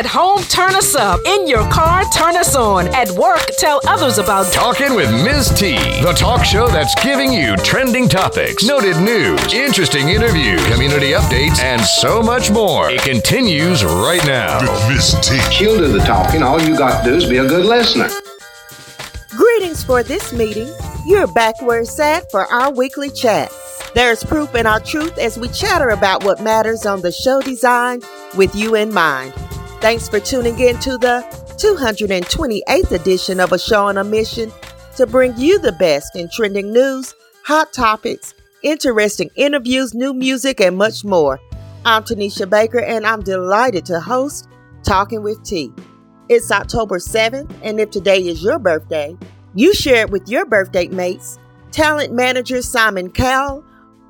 At home, turn us up. In your car, turn us on. At work, tell others about Talking with Ms. T, the talk show that's giving you trending topics, noted news, interesting interviews, community updates, and so much more. It continues right now. Miss T. She'll do the talking. All you got to do is be a good listener. Greetings for this meeting. You're back where it's at for our weekly chat. There's proof in our truth as we chatter about what matters on the show design with you in mind. Thanks for tuning in to the 228th edition of A Show on a Mission to bring you the best in trending news, hot topics, interesting interviews, new music, and much more. I'm Tanisha Baker, and I'm delighted to host Talking with T. It's October 7th, and if today is your birthday, you share it with your birthday mates, talent manager Simon Cowell,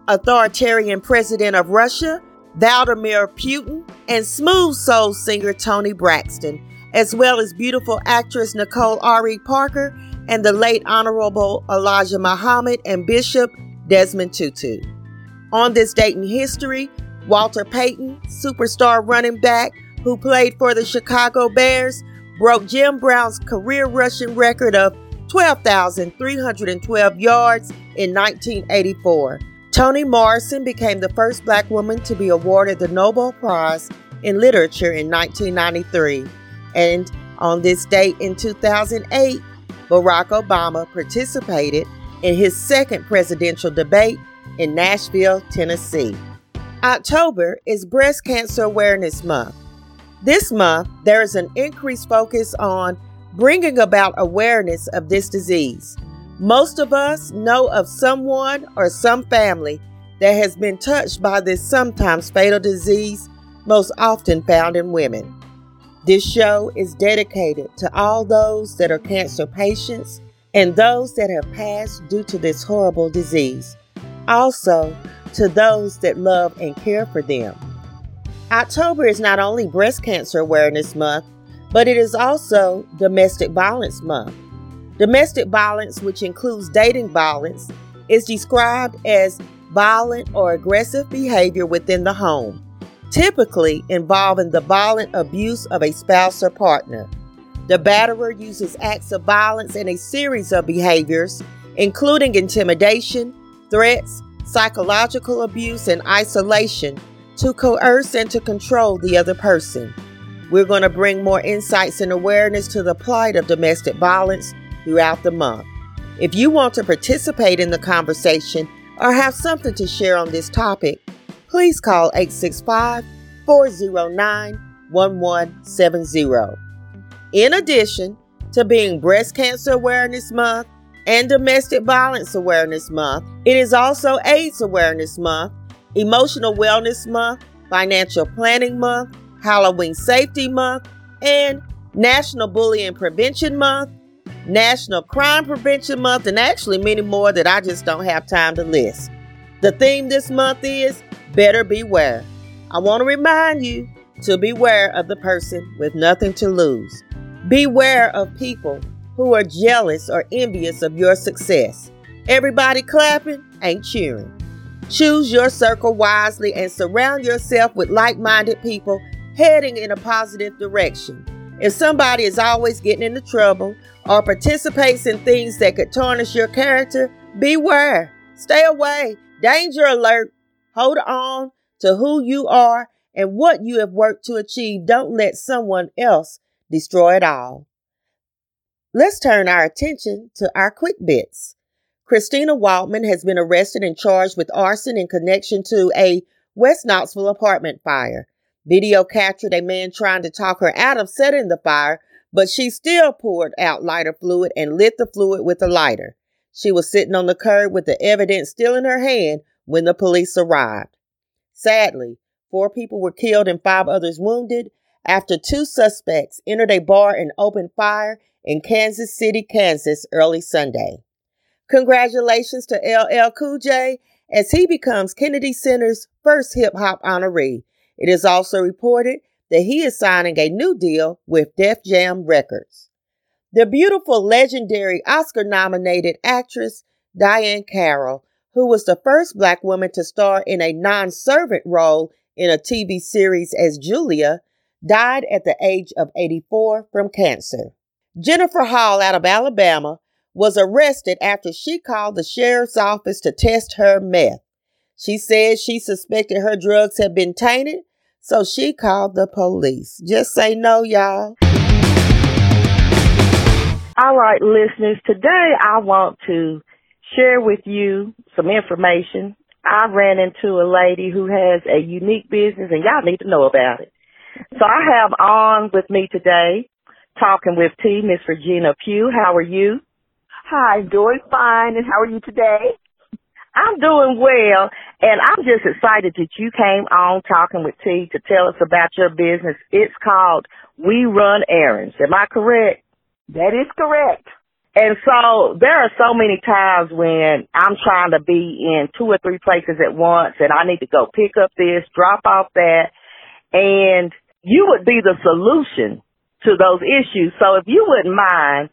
authoritarian president of Russia, Vladimir Putin, and smooth soul singer Toni Braxton, as well as beautiful actress Nicole Ari Parker and the late Honorable Elijah Muhammad and Bishop Desmond Tutu. On this date in history, Walter Payton, superstar running back who played for the Chicago Bears, broke Jim Brown's career rushing record of 12,312 yards in 1984. Toni Morrison became the first black woman to be awarded the Nobel Prize in Literature in 1993. And on this date in 2008, Barack Obama participated in his second presidential debate in Nashville, Tennessee. October is Breast Cancer Awareness Month. This month, there is an increased focus on bringing about awareness of this disease. Most of us know of someone or some family that has been touched by this sometimes fatal disease, most often found in women. This show is dedicated to all those that are cancer patients and those that have passed due to this horrible disease. Also, to those that love and care for them. October is not only Breast Cancer Awareness Month, but it is also Domestic Violence Month. Domestic violence, which includes dating violence, is described as violent or aggressive behavior within the home, typically involving the violent abuse of a spouse or partner. The batterer uses acts of violence and a series of behaviors, including intimidation, threats, psychological abuse, and isolation, to coerce and to control the other person. We're going to bring more insights and awareness to the plight of domestic violence throughout the month. If you want to participate in the conversation or have something to share on this topic, please call 865 409 1170. In addition to being Breast Cancer Awareness Month and Domestic Violence Awareness Month, it is also AIDS Awareness Month, Emotional Wellness Month, Financial Planning Month, Halloween Safety Month, and National Bullying Prevention Month National Crime Prevention Month, and actually many more that I just don't have time to list. The theme this month is Better Beware. I want to remind you to beware of the person with nothing to lose. Beware of people who are jealous or envious of your success. Everybody clapping ain't cheering. Choose your circle wisely and surround yourself with like minded people heading in a positive direction. If somebody is always getting into trouble or participates in things that could tarnish your character, beware. Stay away. Danger alert. Hold on to who you are and what you have worked to achieve. Don't let someone else destroy it all. Let's turn our attention to our quick bits. Christina Waltman has been arrested and charged with arson in connection to a West Knoxville apartment fire. Video captured a man trying to talk her out of setting the fire, but she still poured out lighter fluid and lit the fluid with a lighter. She was sitting on the curb with the evidence still in her hand when the police arrived. Sadly, four people were killed and five others wounded after two suspects entered a bar and opened fire in Kansas City, Kansas early Sunday. Congratulations to LL Cool J as he becomes Kennedy Center's first hip hop honoree. It is also reported that he is signing a new deal with Def Jam Records. The beautiful, legendary Oscar nominated actress Diahann Carroll, who was the first black woman to star in a non servant role in a TV series as Julia, died at the age of 84 from cancer. Jennifer Hall out of Alabama was arrested after she called the sheriff's office to test her meth. She said she suspected her drugs had been tainted, so she called the police. Just say no, y'all. All right, listeners, today I want to share with you some information. I ran into a lady who has a unique business and y'all need to know about it. So I have on with me today talking with T, Miss Regina Pugh. How are you? Hi, doing fine. And how are you today? I'm doing well, and I'm just excited that you came on talking with T to tell us about your business. It's called We Run Errands. Am I correct? That is correct. And so there are so many times when I'm trying to be in two or three places at once and I need to go pick up this, drop off that, and you would be the solution to those issues. So if you wouldn't mind,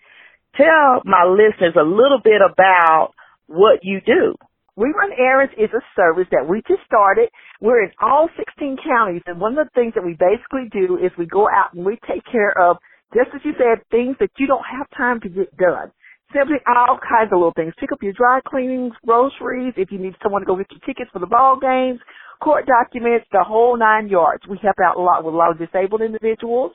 tell my listeners a little bit about what you do. We Run Errands is a service that we just started. We're in all 16 counties, and one of the things that we basically do is we go out and we take care of, just as you said, things that you don't have time to get done. Simply all kinds of little things. Pick up your dry cleanings, groceries, if you need someone to go get your tickets for the ball games, court documents, the whole nine yards. We help out a lot with a lot of disabled individuals,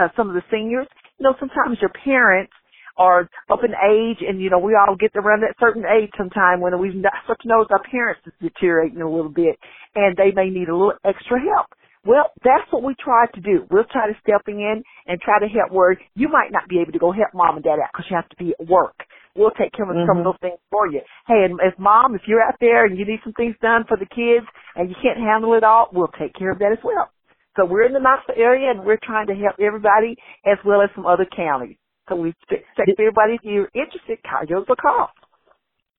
uh, some of the seniors. You know, sometimes your parents are up in age and, you know, we all get around that certain age sometime when we start to notice our parents is deteriorating a little bit and they may need a little extra help. Well, that's what we try to do. We'll try to step in and try to help where you might not be able to go help mom and dad out because you have to be at work. We'll take care of mm-hmm. some of mm-hmm. those things for you. Hey, and if mom, if you're out there and you need some things done for the kids and you can't handle it all, we'll take care of that as well. So we're in the Knoxville area and we're trying to help everybody as well as some other counties. So we expect everybody, if you're interested, call us a call.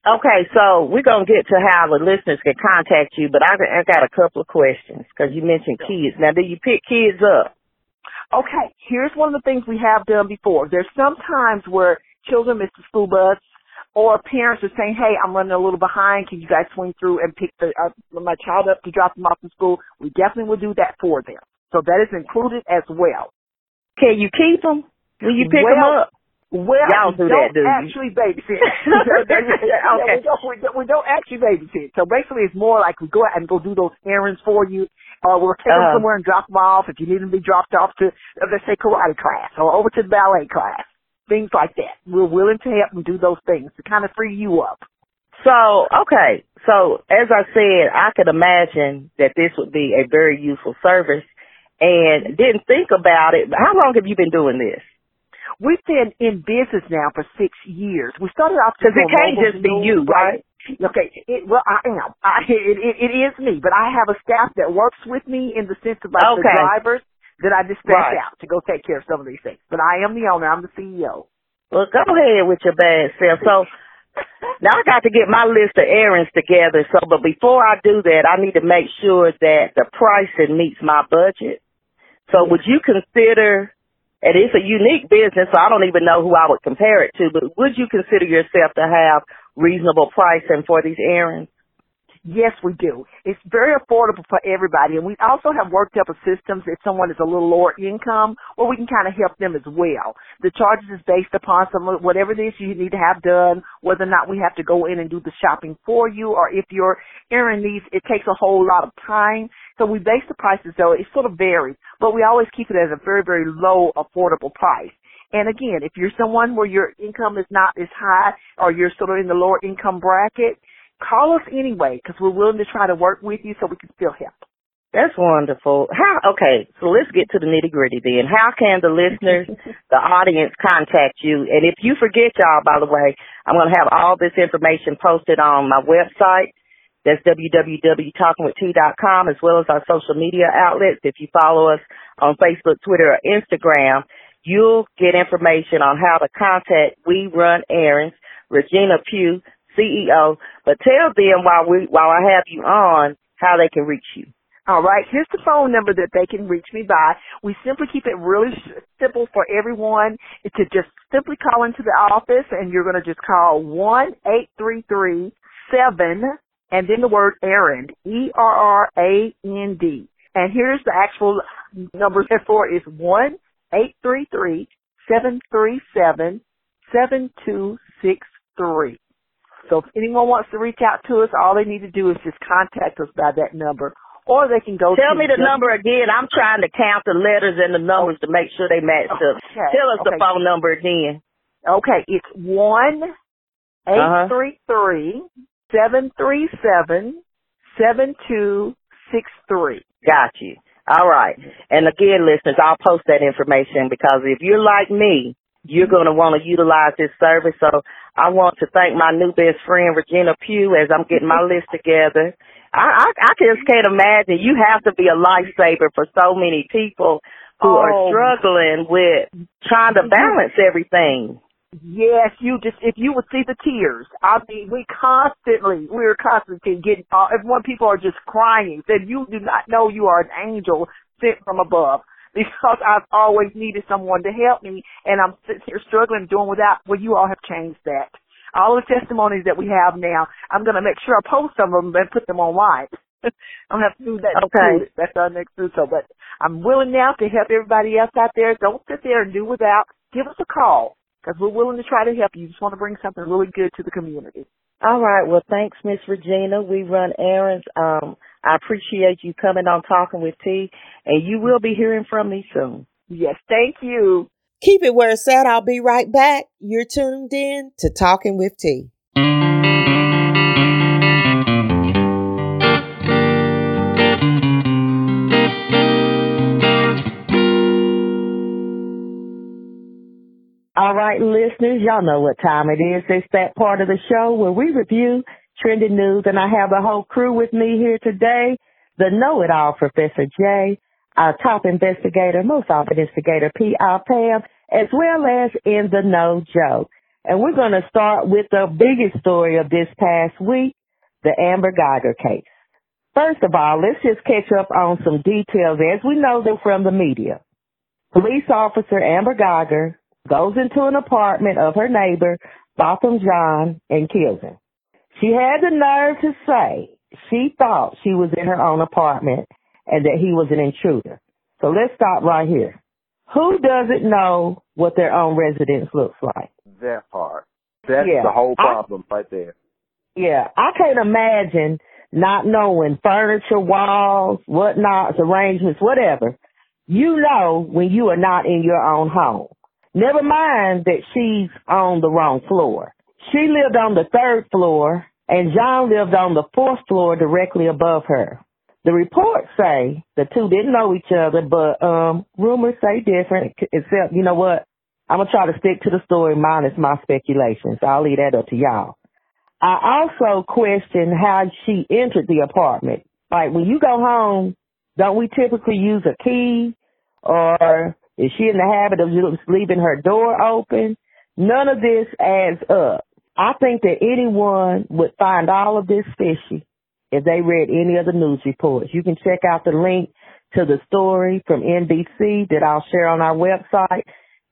Okay, so we're gonna get to how the listeners can contact you, but I, I got a couple of questions because you mentioned kids. Now, do you pick kids up? Okay, here's one of the things we have done before. There's some times where children miss the school bus, or parents are saying, "Hey, I'm running a little behind. Can you guys swing through and pick the, uh, my child up to drop them off from school?" We definitely will do that for them. So that is included as well. Can you keep them when you pick well, them up? Well, Y'all do we don't that, do actually babysit. okay. we, don't, we, don't, we don't actually babysit. So basically, it's more like we go out and go do those errands for you. Or we'll take uh-huh. them somewhere and drop them off if you need them to be dropped off to, uh, let's say, karate class or over to the ballet class. Things like that. We're willing to help and do those things to kind of free you up. So, okay. So, as I said, I could imagine that this would be a very useful service and didn't think about it. How long have you been doing this? We've been in business now for six years. We started off because it can't just be you, right? Okay, it, well, I am. I, it, it, it is me, but I have a staff that works with me in the sense of like okay. the drivers that I dispatch right. out to go take care of some of these things. But I am the owner. I'm the CEO. Well, go ahead with your bad self. So now I got to get my list of errands together. So, but before I do that, I need to make sure that the pricing meets my budget. So, would you consider and it's a unique business, so I don't even know who I would compare it to, but would you consider yourself to have reasonable pricing for these errands? Yes, we do. It's very affordable for everybody. And we also have worked up a system if someone is a little lower income, where we can kind of help them as well. The charges is based upon some whatever it is you need to have done, whether or not we have to go in and do the shopping for you, or if your errand needs, it takes a whole lot of time. So we base the prices though, it sort of varies, but we always keep it at a very, very low, affordable price. And again, if you're someone where your income is not as high or you're sort of in the lower income bracket, call us anyway because we're willing to try to work with you so we can still help. That's wonderful. How, okay, so let's get to the nitty gritty then. How can the listeners, the audience contact you? And if you forget y'all, by the way, I'm going to have all this information posted on my website. That's www.talkingwitht.com as well as our social media outlets. If you follow us on Facebook, Twitter, or Instagram, you'll get information on how to contact We Run Errands, Regina Pugh, CEO. But tell them while we while I have you on how they can reach you. All right, here's the phone number that they can reach me by. We simply keep it really simple for everyone to just simply call into the office, and you're going to just call one eight three three seven and then the word errand, E R R A N D. And here's the actual number for is one eight three three seven three seven seven two six three. So if anyone wants to reach out to us, all they need to do is just contact us by that number. Or they can go Tell me the number again. I'm trying to count the letters and the numbers to make sure they match up. Okay, Tell us the phone number again. Okay, it's one eight three three uh-huh. Seven three seven seven two six three. Got you. All right. And again, listeners, I'll post that information because if you're like me, you're going to want to utilize this service. So I want to thank my new best friend, Regina Pugh, as I'm getting my list together. I, I, I just can't imagine. You have to be a lifesaver for so many people who are Oh. struggling with trying to balance everything. Yes, you just if you would see the tears. I mean, we constantly we're constantly getting. Uh, everyone people are just crying. Said you do not know you are an angel sent from above because I've always needed someone to help me, and I'm sitting here struggling doing without. Well, you all have changed that. All the testimonies that we have now, I'm going to make sure I post some of them and put them online. I'm gonna have to do that. Okay. too. That's our next do so. But I'm willing now to help everybody else out there. Don't sit there and do without. Give us a call because we're willing to try to help you. Just want to bring something really good to the community. All right. Well, thanks, Miss Regina. We run errands. Um, I appreciate you coming on Talking with T, and you will be hearing from me soon. Yes, thank you. Keep it where it's at. I'll be right back. You're tuned in to Talking with T. All right, listeners, y'all know what time it is. It's that part of the show where we review trending news, and I have the whole crew with me here today. The know-it-all Professor Jay, our top investigator, most often instigator P.R. Pam, as well as in the know Joe. And we're going to start with the biggest story of this past week, the Amber Geiger case. First of all, let's just catch up on some details as we know them from the media. Police officer Amber Geiger goes into an apartment of her neighbor, Botham Jean, and kills him. She had the nerve to say she thought she was in her own apartment and that he was an intruder. So let's stop right here. Who doesn't know what their own residence looks like? That part. That's Yeah. the whole I- problem right there. Yeah, I can't imagine not knowing furniture, walls, whatnots, arrangements, whatever. You know when you are not in your own home. Never mind that she's on the wrong floor. She lived on the third floor and Jean lived on the fourth floor directly above her. The reports say the two didn't know each other, but um rumors say different. Except, you know what? I'm gonna try to stick to the story minus my speculations. I'll leave that up to y'all. I also question how she entered the apartment. Like when you go home, don't we typically use a key or is she in the habit of just leaving her door open? None of this adds up. I think that anyone would find all of this fishy if they read any of the news reports. You can check out the link to the story from NBC that I'll share on our website.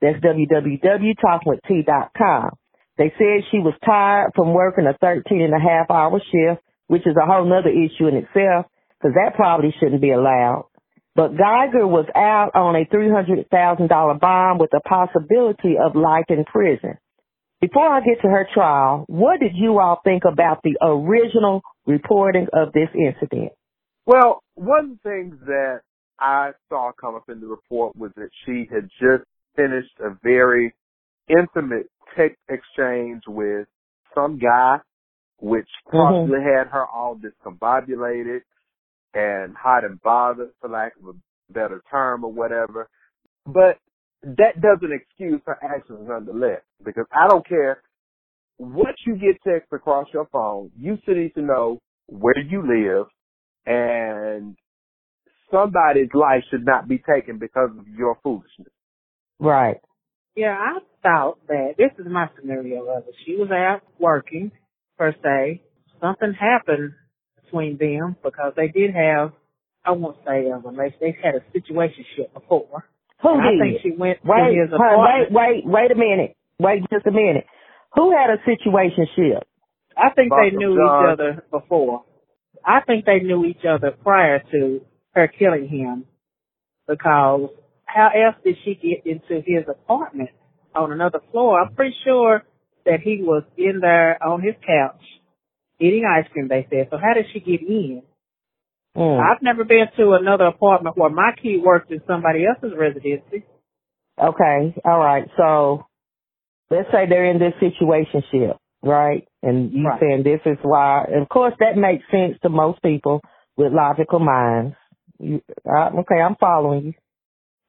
That's www.talkwitht.com. They said she was tired from working a 13 and a half hour shift, which is a whole nother issue in itself, because that probably shouldn't be allowed. But Geiger was out on a $300,000 bond with the possibility of life in prison. Before I get to her trial, what did you all think about the original reporting of this incident? Well, one thing that I saw come up in the report was that she had just finished a very intimate text exchange with some guy, which mm-hmm. possibly had her all discombobulated and hot and bothered, for lack of a better term or whatever. But that doesn't excuse her actions nonetheless, because I don't care what you get text across your phone, you still need to know where you live and somebody's life should not be taken because of your foolishness. Right. Yeah, I thought that this is my scenario of it. She was out working per se. Something happened between them because they did have I won't say a relation. They had a situationship before. Who And I think she went wait, to his hold- wait, apartment. wait, wait a minute. Wait just a minute. Who had a situationship? I think they Both of knew Jean. each other before. I think they knew each other prior to her killing him because how else did she get into his apartment on another floor? I'm pretty sure that he was in there on his couch eating ice cream, they said. So how did she get in? Mm. I've never been to another apartment where my key worked in somebody else's residency. Okay, all right. So let's say they're in this situationship, right? And you Right. saying this is why. And of course, that makes sense to most people with logical minds. You, uh, okay, I'm following you.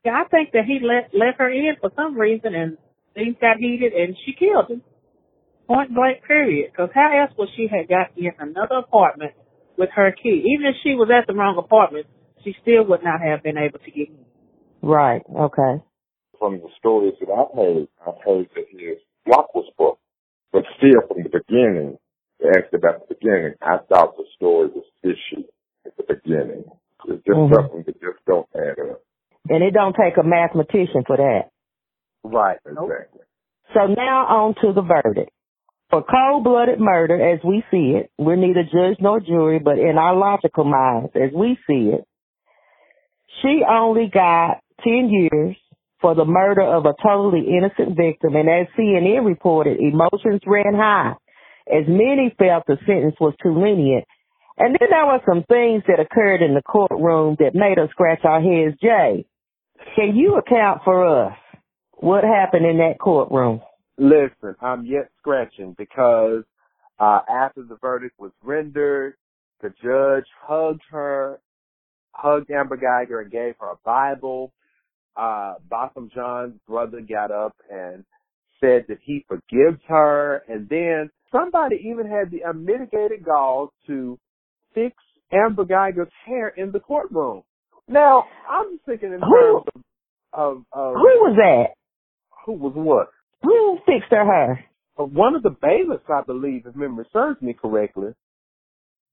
Yeah, I think that he let let her in for some reason, and things got heated, and she killed him. Point blank, period. Because how else would she have got in another apartment with her key? Even if she was at the wrong apartment, she still would not have been able to get in. Right. Okay. From the stories that I've heard, I've heard that his block was booked. But still, from the beginning, they asked about the beginning, I thought the story was fishy at the beginning. It's just Mhm. something that just don't add up. And it don't take a mathematician for that. Right. Exactly. So now on to the verdict. For cold-blooded murder, as we see it, we're neither judge nor jury, but in our logical minds, as we see it, she only got 10 years for the murder of a totally innocent victim. And as CNN reported, emotions ran high as many felt the sentence was too lenient. And then there were some things that occurred in the courtroom that made us scratch our heads. Jay, can you account for us? What happened in that courtroom? Listen, I'm yet scratching because uh, after the verdict was rendered, the judge hugged her, hugged Amber Geiger and gave her a Bible. Uh, Botham Jean's brother got up and said that he forgives her. And then somebody even had the unmitigated gall to fix Amber Geiger's hair in the courtroom. Now, I'm just thinking in Who- of, of, of Who was that? who was what? Who fixed her hair? Uh, One of the bailiffs, I believe, if memory serves me correctly.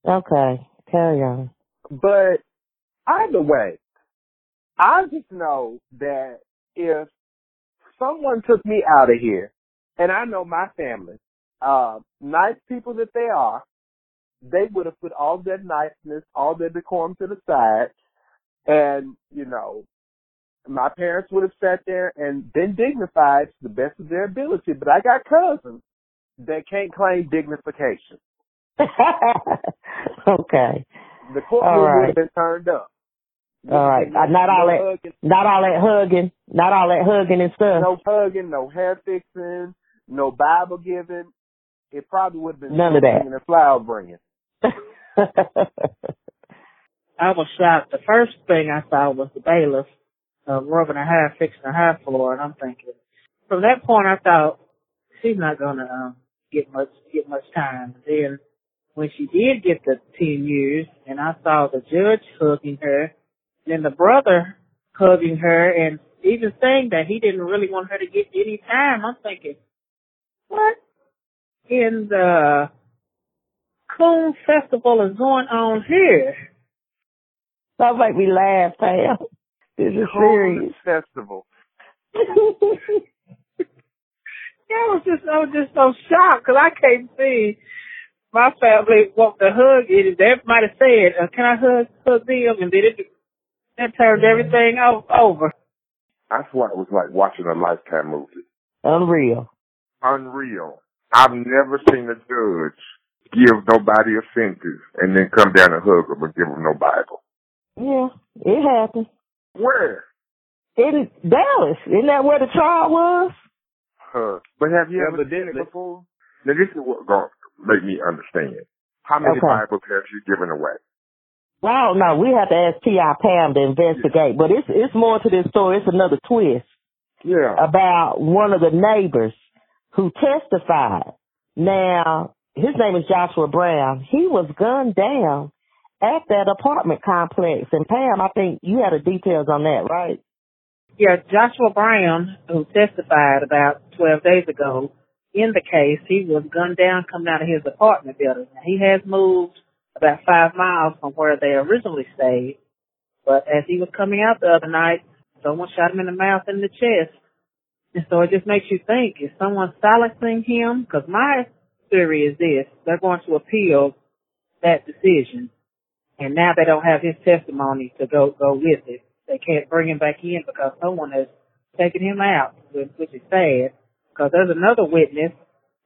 Okay, carry on. But either way, I just know that if someone took me out of here, and I know my family, uh, nice people that they are, they would have put all their niceness, all their decorum to the side, and, you know, my parents would have sat there and been dignified to the best of their ability, but I got cousins that can't claim dignification. okay. The courtroom All would have been turned up. All right. Uh, not all no that, hugging, not all that hugging, not all that hugging and stuff. no hugging, no hair fixing, no Bible giving. It probably would have been None of that. singing and flower bringing. I was shocked. The first thing I saw was the bailiff uh, rubbing her hair, fixing her hair floor, and I'm thinking, from that point, I thought she's not gonna um, get much get much time. Then when she did get the ten years, and I saw the judge hugging her, then the brother hugging her, and even saying that he didn't really want her to get any time, I'm thinking, what in the Coon Festival is going on here? that make me laugh, Pam. This is serious. Festival. Yeah, I was just, I was just so shocked because I can't see my family want to hug it. Everybody said, uh, "Can I hug hug them?" And then it that turned everything o- over. That's why it was like watching a lifetime movie. Unreal. Unreal. I've never seen a judge give nobody a sentence and then come down and hug them and give them no Bible. Yeah, it happened. Where? In Dallas. Isn't that where the trial was? Huh. But have you ever seen it before? Now this is what going to make me understand. How many Okay. Bibles have you given away? Well, no. We have to ask T.I. Pam to investigate. But it's it's more to this story. It's another twist Yeah. about one of the neighbors who testified. Now, his name is Joshua Brown. He was gunned down at that apartment complex. And Pam, I think you had the details on that, right? Yeah, Joshua Brown, who testified about 12 days ago in the case, he was gunned down coming out of his apartment building. Now, he has moved about five miles from where they originally stayed, but as he was coming out the other night, someone shot him in the mouth and the chest. And so it just makes you think, is someone silencing him? Because my theory is this, they're going to appeal that decision. And now they don't have his testimony to go go with it. They can't bring him back in because someone has taken him out, which is sad. Because there's another witness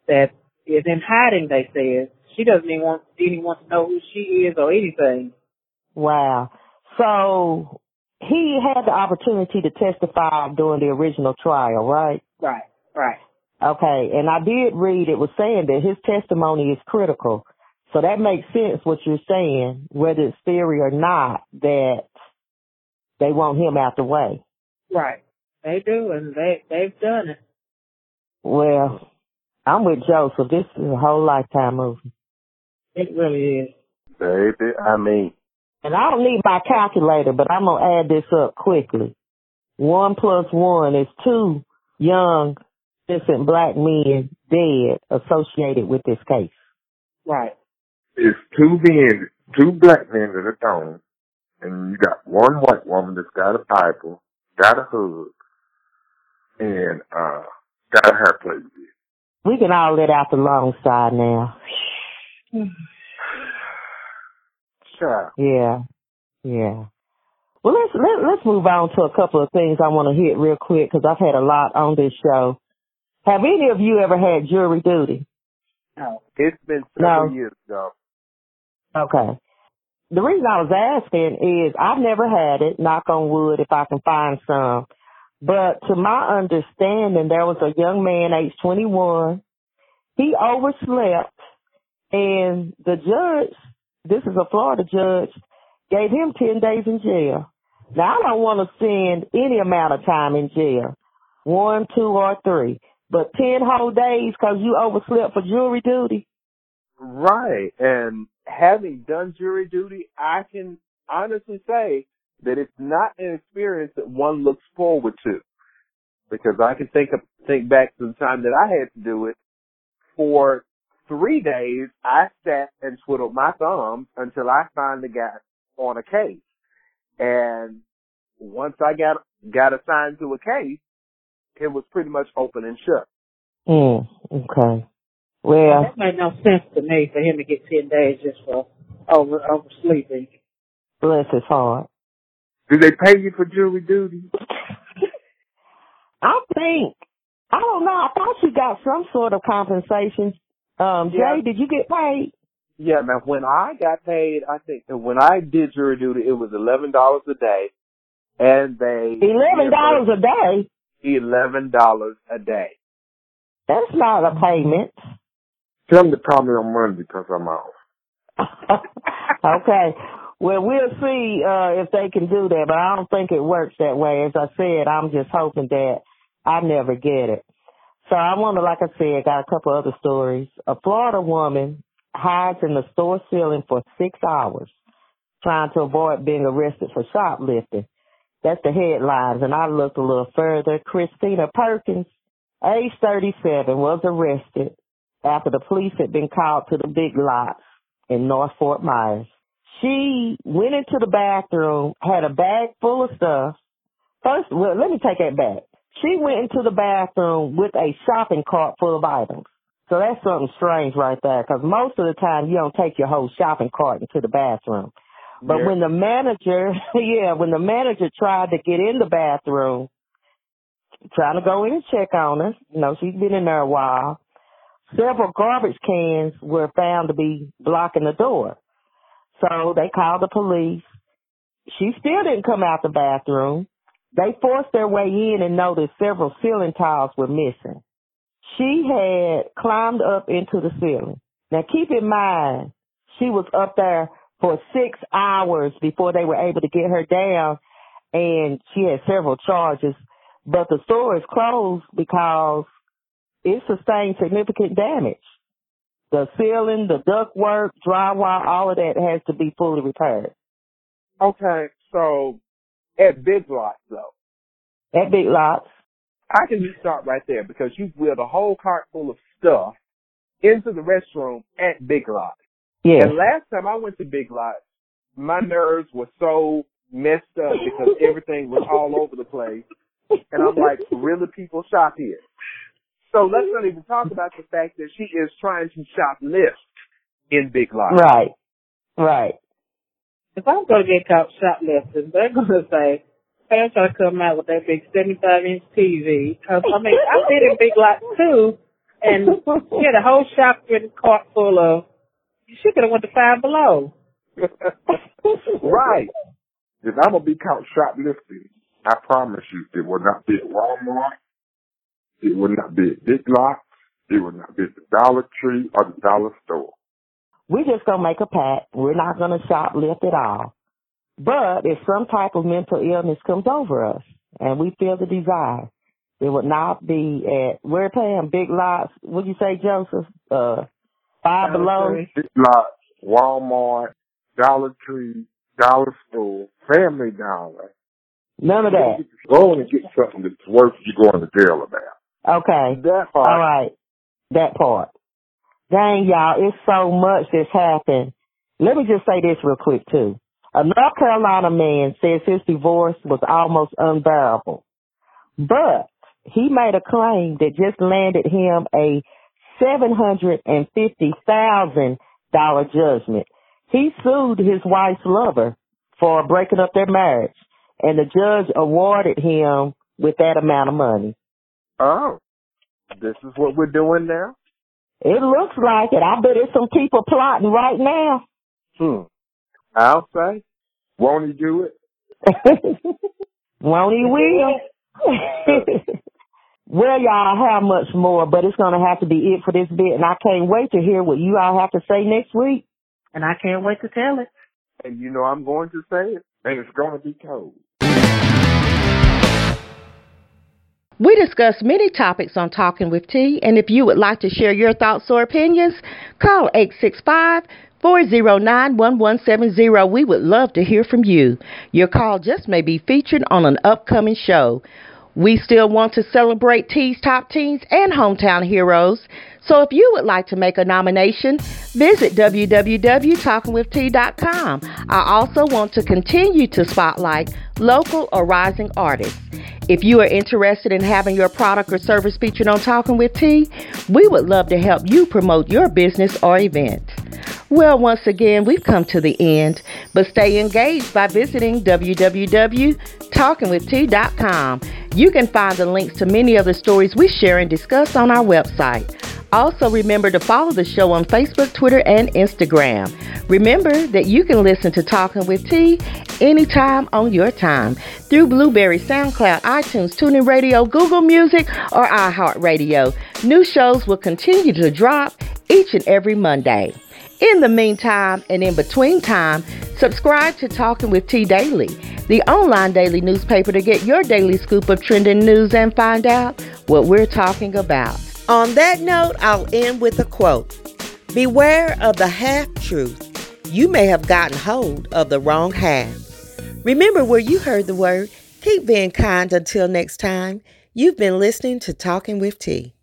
that is in hiding. They said she doesn't even want didn't want to know who she is or anything. Wow. So he had the opportunity to testify during the original trial, right? Right. Right. Okay, and I did read it was saying that his testimony is critical. So that makes sense what you're saying, whether it's theory or not, that they want him out the way. Right. They do, and they they've done it. Well, I'm with Joseph. This is a whole lifetime movie. It really is. Baby, I mean. And I don't need my calculator, but I'm gonna add this up quickly. One plus one is two young innocent black men dead associated with this case. Right. It's two men, two black men that are gone, and you got one white woman that's got a Bible, got a hood, and uh got a hair plate. We can all let out the long side now. Sure. Yeah, yeah. Well, let's let, let's move on to a couple of things I want to hit real quick because I've had a lot on this show. Have any of you ever had jury duty? No. It's been several No. years ago. Okay. The reason I was asking is I've never had it, knock on wood if I can find some. But to my understanding, there was a young man, age 21. He overslept and the judge, this is a Florida judge, gave him 10 days in jail. Now I don't want to spend any amount of time in jail. One, two, or three. But 10 whole days because you overslept for jury duty. Right. And having done jury duty, I can honestly say that it's not an experience that one looks forward to. Because I can think of, think back to the time that I had to do it. For three days, I sat and twiddled my thumbs until I finally got on a case. And once I got, got assigned to a case, it was pretty much open and shut. Mm, okay. Well, That made no sense to me for him to get ten days just for over oversleeping. bless his heart. Do they pay you for jury duty? I think, I don't know, I thought you got some sort of compensation. Um, Jay, did you get paid? Yeah, now when I got paid, I think when I did jury duty, it was eleven dollars a day, and they Eleven dollars a day? eleven dollars a day. That's not a payment. Tell them to call me on Monday because I'm off. okay. Well, we'll see uh, if they can do that, but I don't think it works that way. As I said, I'm just hoping that I never get it. So I want to, like I said, got a couple other stories. A Florida woman hides in the store ceiling for six hours trying to avoid being arrested for shoplifting. That's the headlines. And I looked a little further. Christina Perkins, age 37, was arrested after the police had been called to the Big Lots in North Fort Myers. She went into the bathroom, had a bag full of stuff. First, well, let me take that back. She went into the bathroom with a shopping cart full of items. So that's something strange right there, because most of the time you don't take your whole shopping cart into the bathroom. But Yeah. when the manager, yeah, when the manager tried to get in the bathroom, trying to go in and check on her, you know, she's been in there a while, several garbage cans were found to be blocking the door. So they called the police. She still didn't come out the bathroom. They forced their way in and noticed several ceiling tiles were missing. She had climbed up into the ceiling. Now keep in mind, she was up there for six hours before they were able to get her down and she had several charges. But the store is closed because it sustained significant damage. The ceiling, the ductwork, drywall, all of that has to be fully repaired. Okay, so at Big Lots though, At Big Lots. I can just start right there because you wheeled a whole cart full of stuff into the restroom at Big Lots. Yeah. And last time I went to Big Lots, my nerves were so messed up because everything was all over the place. And I'm like, really people shop here? So let's not even talk about the fact that she is trying to shoplift in Big Lots. Right. Right. if I'm going to get caught shoplifting, they're going to say, hey, I'm trying to come out with that big 75 inch TV. Cause um, I mean, I did in Big Lots too, and she had a whole shopping cart full of, she could have went to Five Below. right. If I'm gonna be caught shoplifting, I promise you, it will not be at Walmart. It will not be at Big Lots. It will not be at the Dollar Tree or the Dollar Store. We're just gonna make a pact. We're not gonna shoplift at all. But if some type of mental illness comes over us and we feel the desire, it would not be at we're paying big lots. Would you say, Joseph? Uh, five below. Big Lots, Walmart, Dollar Tree, Dollar Store, Family Dollar. None of that. Go on and get something that's worth you going to jail about. Okay. That part. All right. That part. Dang, y'all, it's so much that's happened. Let me just say this real quick, too. A North Carolina man says his divorce was almost unbearable. But he made a claim that just landed him a $750,000 judgment. He sued his wife's lover for breaking up their marriage, and the judge awarded him with that amount of money. Oh, this is what we're doing now? It looks like it. I bet there's some people plotting right now. Hmm. I'll say. Won't he do it? Won't he will? well, y'all have much more, but it's going to have to be it for this bit, and I can't wait to hear what you all have to say next week. And I can't wait to tell it. And you know I'm going to say it. And it's going to be told. We discuss many topics on Talking with T, and if you would like to share your thoughts or opinions, call 865 409 1170. We would love to hear from you. Your call just may be featured on an upcoming show. We still want to celebrate T's top teens and hometown heroes. So if you would like to make a nomination, visit www.talkingwitht.com. I also want to continue to spotlight local or rising artists. If you are interested in having your product or service featured on Talking with T, we would love to help you promote your business or event. Well, once again, we've come to the end, but stay engaged by visiting www.talkingwitht.com. You can find the links to many of the stories we share and discuss on our website. Also, remember to follow the show on Facebook, Twitter, and Instagram. Remember that you can listen to Talking with T anytime on your time through Blubrry, SoundCloud, iTunes, TuneIn Radio, Google Music, or iHeartRadio. New shows will continue to drop each and every Monday. In the meantime and in between time, subscribe to Talking with T Daily, the online daily newspaper to get your daily scoop of trending news and find out what we're talking about. On that note, I'll end with a quote Beware of the half truth. You may have gotten hold of the wrong half. Remember where you heard the word. Keep being kind until next time. You've been listening to Talking with T.